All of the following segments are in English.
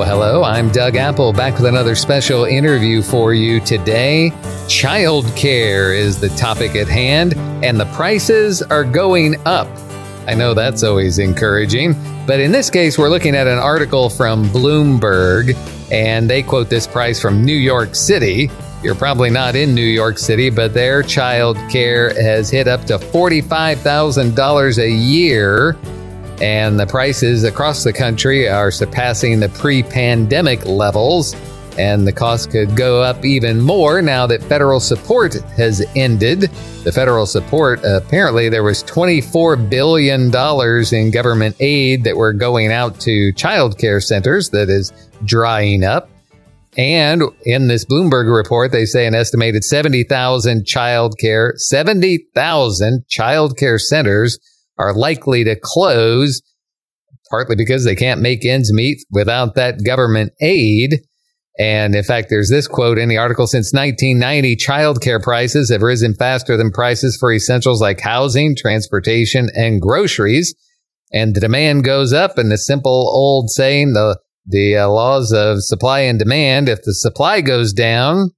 Well, hello, I'm Doug Apple back with another special interview for you today. Child care is the topic at hand, and the prices are going up. I know that's always encouraging, but in this case, we're looking at an article from Bloomberg, and they quote this price from New York City. You're probably not in New York City, but their child care has hit up to $45,000 a year and the prices across the country are surpassing the pre pandemic levels. And the cost could go up even more now that federal support has ended. The federal support, apparently, there was $24 billion in government aid that were going out to child care centers that is drying up. And in this Bloomberg report, they say an estimated 70,000 child care, 70,000 child care centers are likely to close, partly because they can't make ends meet without that government aid. And in fact, there's this quote in the article since 1990, childcare prices have risen faster than prices for essentials like housing, transportation, and groceries. And the demand goes up. And the simple old saying, the, the uh, laws of supply and demand, if the supply goes down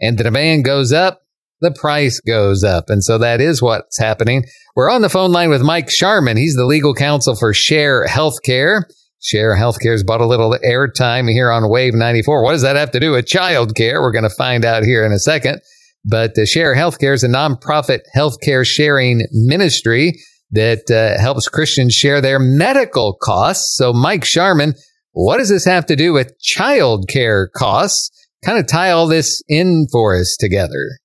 and the demand goes up, the price goes up. And so that is what's happening. We're on the phone line with Mike Sharman. He's the legal counsel for Share Healthcare. Share Healthcare's bought a little airtime here on Wave 94. What does that have to do with child care? We're going to find out here in a second. But uh, Share Healthcare is a nonprofit healthcare sharing ministry that uh, helps Christians share their medical costs. So, Mike Sharman, what does this have to do with child care costs? Kind of tie all this in for us together.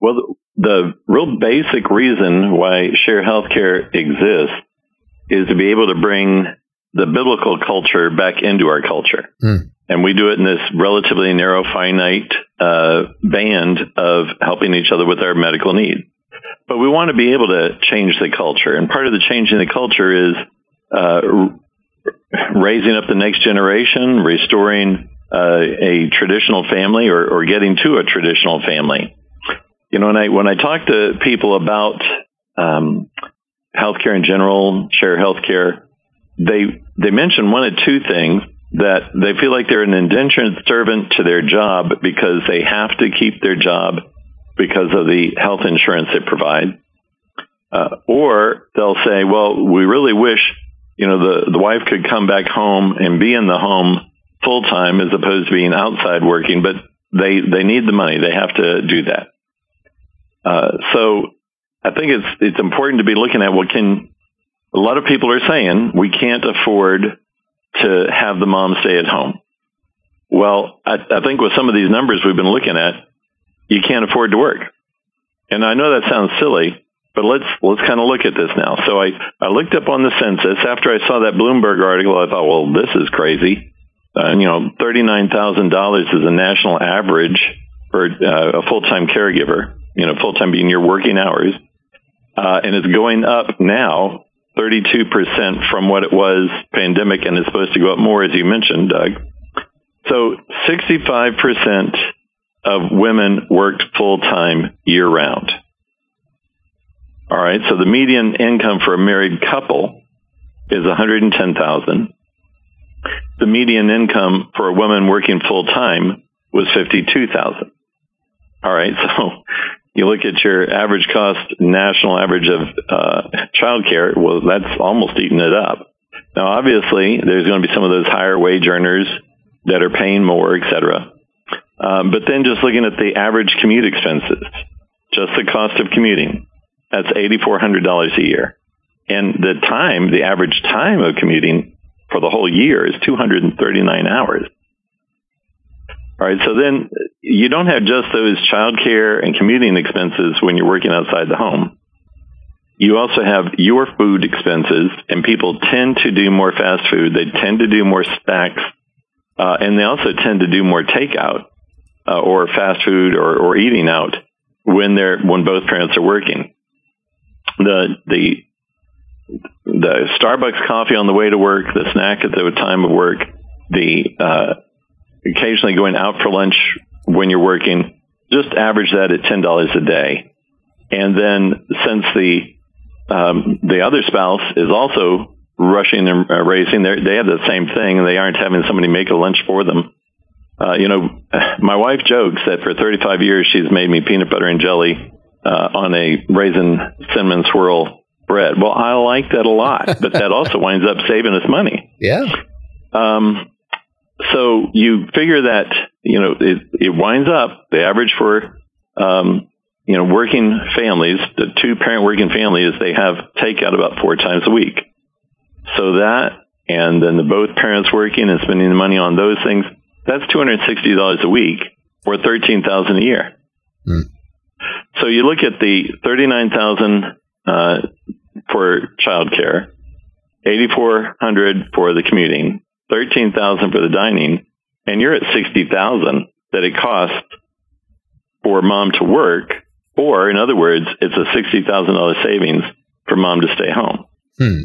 Well, the real basic reason why share healthcare exists is to be able to bring the biblical culture back into our culture. Mm. And we do it in this relatively narrow, finite uh, band of helping each other with our medical need. But we want to be able to change the culture. And part of the change in the culture is uh, raising up the next generation, restoring uh, a traditional family or, or getting to a traditional family. You know, when I when I talk to people about um, healthcare in general, share healthcare, they they mention one of two things that they feel like they're an indentured servant to their job because they have to keep their job because of the health insurance they provide, uh, or they'll say, "Well, we really wish." You know, the, the wife could come back home and be in the home full time as opposed to being outside working, but they, they need the money. They have to do that. Uh, so I think it's it's important to be looking at what can. A lot of people are saying we can't afford to have the mom stay at home. Well, I, I think with some of these numbers we've been looking at, you can't afford to work. And I know that sounds silly, but let's let's kind of look at this now. So I I looked up on the census after I saw that Bloomberg article. I thought, well, this is crazy. Uh, you know, thirty nine thousand dollars is a national average for uh, a full time caregiver you know, full time being your working hours, uh, and it's going up now 32% from what it was pandemic and is supposed to go up more, as you mentioned, Doug. So 65% of women worked full time year round. All right. So the median income for a married couple is 110,000. The median income for a woman working full time was 52,000. All right. So you look at your average cost, national average of uh, childcare, well, that's almost eating it up. Now, obviously, there's going to be some of those higher wage earners that are paying more, et cetera. Um, but then just looking at the average commute expenses, just the cost of commuting, that's $8,400 a year. And the time, the average time of commuting for the whole year is 239 hours. All right. So then you don't have just those childcare and commuting expenses when you're working outside the home. You also have your food expenses, and people tend to do more fast food. They tend to do more snacks, uh, and they also tend to do more takeout uh, or fast food or, or eating out when they're when both parents are working. The the the Starbucks coffee on the way to work, the snack at the time of work, the uh, occasionally going out for lunch when you're working, just average that at ten dollars a day. And then since the um, the other spouse is also rushing and racing. They have the same thing, and they aren't having somebody make a lunch for them. Uh, you know, my wife jokes that for 35 years she's made me peanut butter and jelly uh, on a raisin cinnamon swirl bread. Well, I like that a lot, but that also winds up saving us money. Yeah. Um, so you figure that you know it, it winds up the average for um, you know working families, the two parent working families, they have takeout about four times a week. So that and then the both parents working and spending the money on those things, that's two hundred sixty dollars a week or thirteen thousand a year. Mm. So you look at the thirty nine thousand uh, for childcare, eighty four hundred for the commuting, thirteen thousand for the dining, and you're at sixty thousand that it costs for mom to work, or in other words, it's a sixty thousand dollar savings for mom to stay home. Hmm.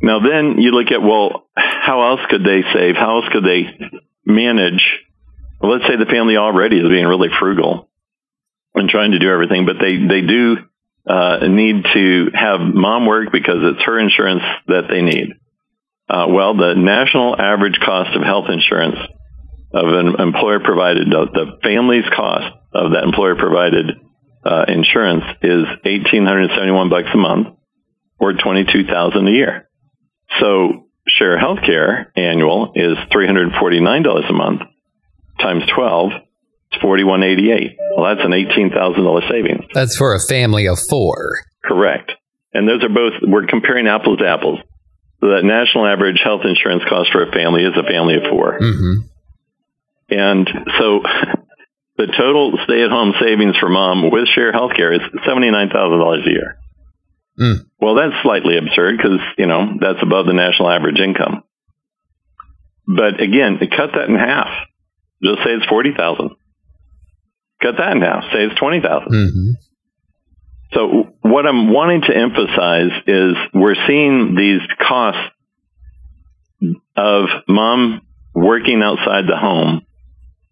Now then you look at well, how else could they save? How else could they manage? Well, let's say the family already is being really frugal and trying to do everything, but they they do uh, need to have mom work because it's her insurance that they need. Uh, well, the national average cost of health insurance of an employer provided, the, family's cost of that employer provided uh, insurance is eighteen hundred seventy-one bucks a month, or twenty-two thousand a year. So Share Healthcare annual is three hundred forty-nine dollars a month times twelve. It's forty-one eighty-eight. Well, that's an eighteen thousand dollar savings. That's for a family of four. Correct. And those are both. We're comparing apples to apples. That national average health insurance cost for a family is a family of 4 mm-hmm. And so the total stay at home savings for mom with share healthcare is $79,000 a year. Mm. Well, that's slightly absurd because, you know, that's above the national average income. But again, cut that in half. Just say it's 40,000. Cut that in half. Say it's 20,000. Mm-hmm. So what I'm wanting to emphasize is we're seeing these costs of mom working outside the home.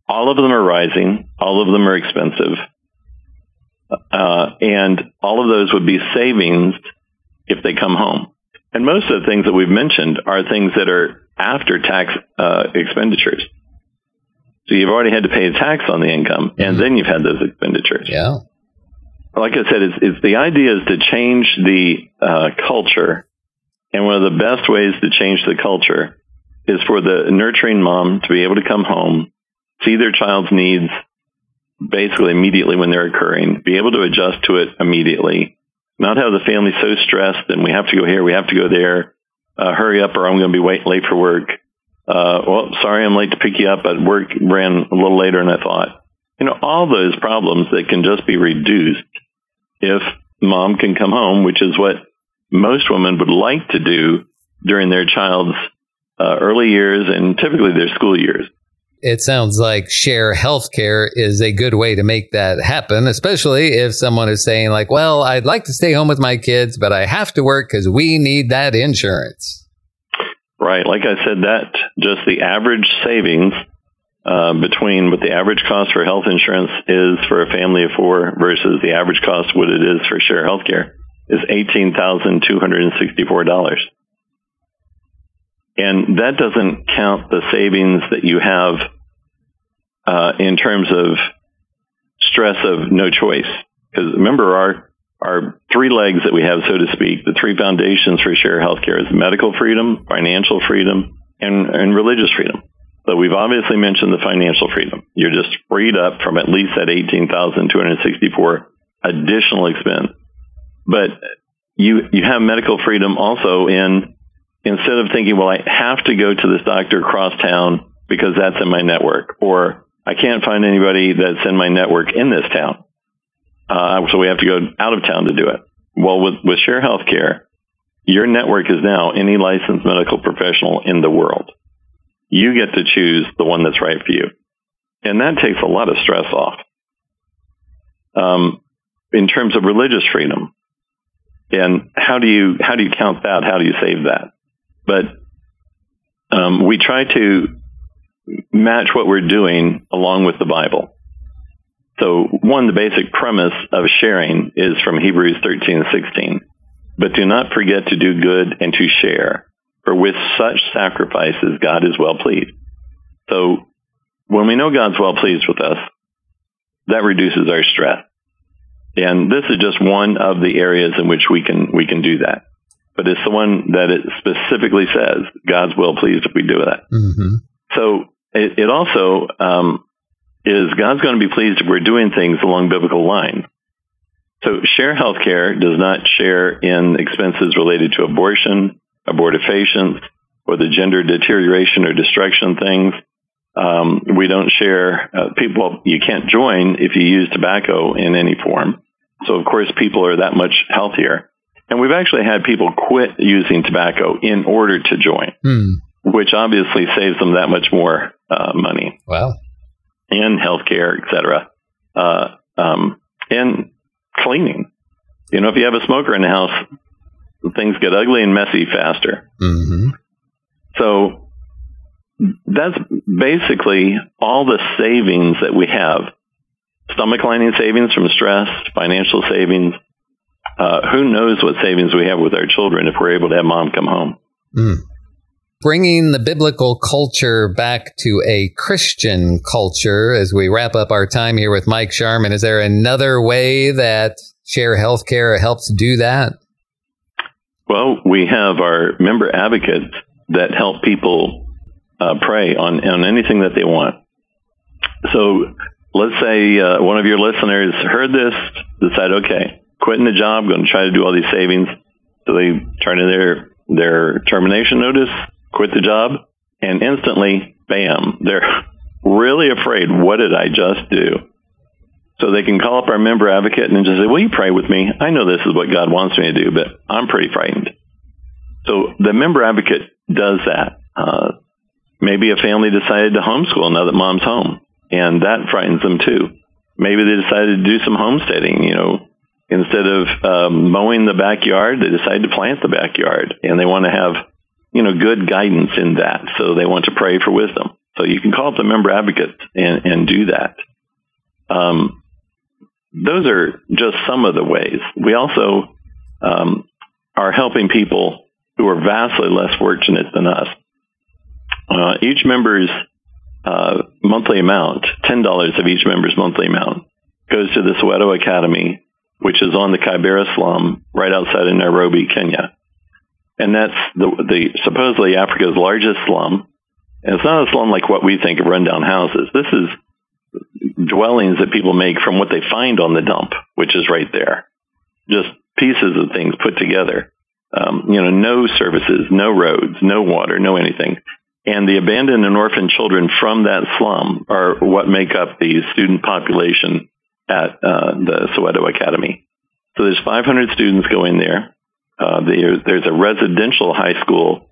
All of them are rising. All of them are expensive. Uh, and all of those would be savings if they come home. And most of the things that we've mentioned are things that are after tax uh, expenditures. So you've already had to pay a tax on the income, and mm-hmm. then you've had those expenditures. Yeah like I said, it's, the idea is to change the uh, culture, and one of the best ways to change the culture is for the nurturing mom to be able to come home, see their child's needs basically immediately when they're occurring, be able to adjust to it immediately, not have the family so stressed and we have to go here, we have to go there, uh, hurry up or I'm going to be wait, late for work. Uh, well, sorry, I'm late to pick you up, but work ran a little later than I thought. You know, all those problems that can just be reduced if mom can come home, which is what most women would like to do during their child's uh, early years and typically their school years. It sounds like share healthcare is a good way to make that happen, especially if someone is saying, like, well, I'd like to stay home with my kids, but I have to work because we need that insurance. Right. Like I said, that just the average savings uh, between what the average cost for health insurance is for a family of four versus the average cost what it is for share healthcare is eighteen thousand two hundred and sixty-four dollars, and that doesn't count the savings that you have uh, in terms of stress of no choice. Because remember, our our three legs that we have, so to speak, the three foundations for share healthcare is medical freedom, financial freedom, and, and religious freedom. So we've obviously mentioned the financial freedom. You're just freed up from at least that 18,264 additional expense. But you, you have medical freedom also in, instead of thinking, well, I have to go to this doctor across town because that's in my network, or I can't find anybody that's in my network in this town. Uh, so we have to go out of town to do it. Well, with, with Share Healthcare, your network is now any licensed medical professional in the world. You get to choose the one that's right for you. And that takes a lot of stress off. Um, in terms of religious freedom, and how do you how do you count that? How do you save that? But um, we try to match what we're doing along with the Bible. So one, the basic premise of sharing is from Hebrews 13 and 16. but do not forget to do good and to share. For with such sacrifices, God is well pleased. So when we know God's well pleased with us, that reduces our stress. And this is just one of the areas in which we can we can do that. But it's the one that it specifically says God's well pleased if we do that. Mm-hmm. So it, it also um, is God's going to be pleased if we're doing things along biblical lines. So share healthcare does not share in expenses related to abortion, abortifacients, or the gender deterioration or destruction things. Um, we don't share uh, people. You can't join if you use tobacco in any form. So of course, people are that much healthier. And we've actually had people quit using tobacco in order to join, hmm. which obviously saves them that much more uh, money. Wow. And healthcare, et cetera. Uh, um, and cleaning. You know, if you have a smoker in the house, things get ugly and messy faster. Mm-hmm. So that's basically all the savings that we have. Stomach lining savings from stress, financial savings. Uh, who knows what savings we have with our children if we're able to have mom come home. Mm. Bringing the biblical culture back to a Christian culture as we wrap up our time here with Mike Sharman. Is there another way that Share Healthcare helps do that? Well, we have our member advocates that help people uh, pray on, on anything that they want. So let's say uh, one of your listeners heard this, decided, okay, quitting the job, going to try to do all these savings. So they turn in their, their termination notice, quit the job, and instantly, bam, they're really afraid. What did I just do? So they can call up our member advocate and just say, will you pray with me? I know this is what God wants me to do, but I'm pretty frightened. So the member advocate does that. Uh, maybe a family decided to homeschool now that mom's home, and that frightens them too. Maybe they decided to do some homesteading, you know, instead of um, mowing the backyard, they decided to plant the backyard, and they want to have, you know, good guidance in that. So they want to pray for wisdom. So you can call up the member advocate and, and do that. Um, those are just some of the ways. We also um, are helping people who are vastly less fortunate than us. Uh, each member's uh, monthly amount, $10 of each member's monthly amount, goes to the Soweto Academy, which is on the Kibera slum right outside of Nairobi, Kenya. And that's the, the supposedly Africa's largest slum. And it's not a slum like what we think of rundown houses. This is dwellings that people make from what they find on the dump, which is right there. Just pieces of things put together. Um, you know, no services, no roads, no water, no anything. And the abandoned and orphaned children from that slum are what make up the student population at uh, the Soweto Academy. So there's 500 students going there. Uh, there, there's a residential high school.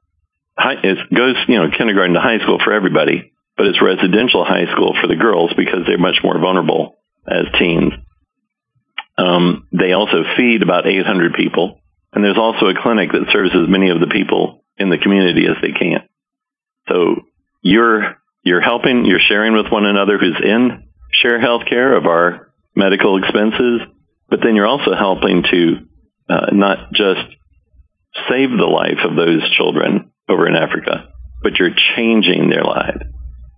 High, it goes, you know, kindergarten to high school for everybody but it's residential high school for the girls because they're much more vulnerable as teens. Um, they also feed about 800 people, and there's also a clinic that serves as many of the people in the community as they can. So you're you're helping, you're sharing with one another who's in share healthcare of our medical expenses, but then you're also helping to uh, not just save the life of those children over in Africa, but you're changing their lives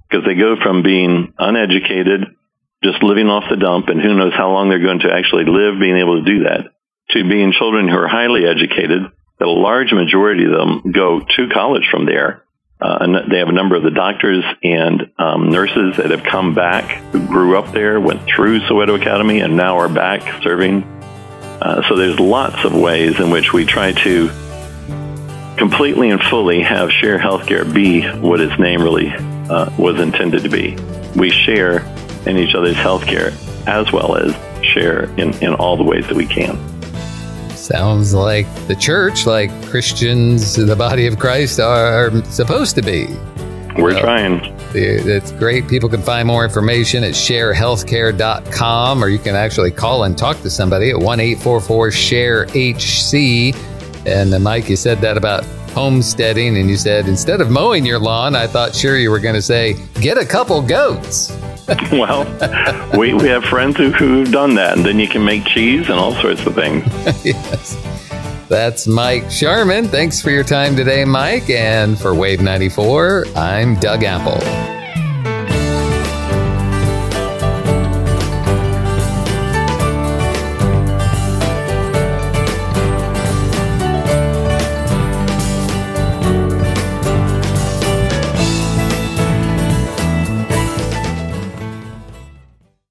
because they go from being uneducated, just living off the dump, and who knows how long they're going to actually live being able to do that, to being children who are highly educated. A large majority of them go to college from there. Uh, and they have a number of the doctors and um, nurses that have come back who grew up there, went through Soweto Academy, and now are back serving. Uh, so there's lots of ways in which we try to completely and fully have Share Healthcare be what its name really uh, was intended to be. We share in each other's healthcare as well as share in, in all the ways that we can. Sounds like the church, like Christians, the body of Christ, are, are supposed to be. We're you know, trying. It's great. People can find more information at sharehealthcare.com, or you can actually call and talk to somebody at 1 844 SHARE HC. And uh, Mike, you said that about homesteading, and you said instead of mowing your lawn, I thought sure you were going to say get a couple goats. well, we, we have friends who, who've done that, and then you can make cheese and all sorts of things. yes. That's Mike Sharman. Thanks for your time today, Mike. And for Wave 94, I'm Doug Apple.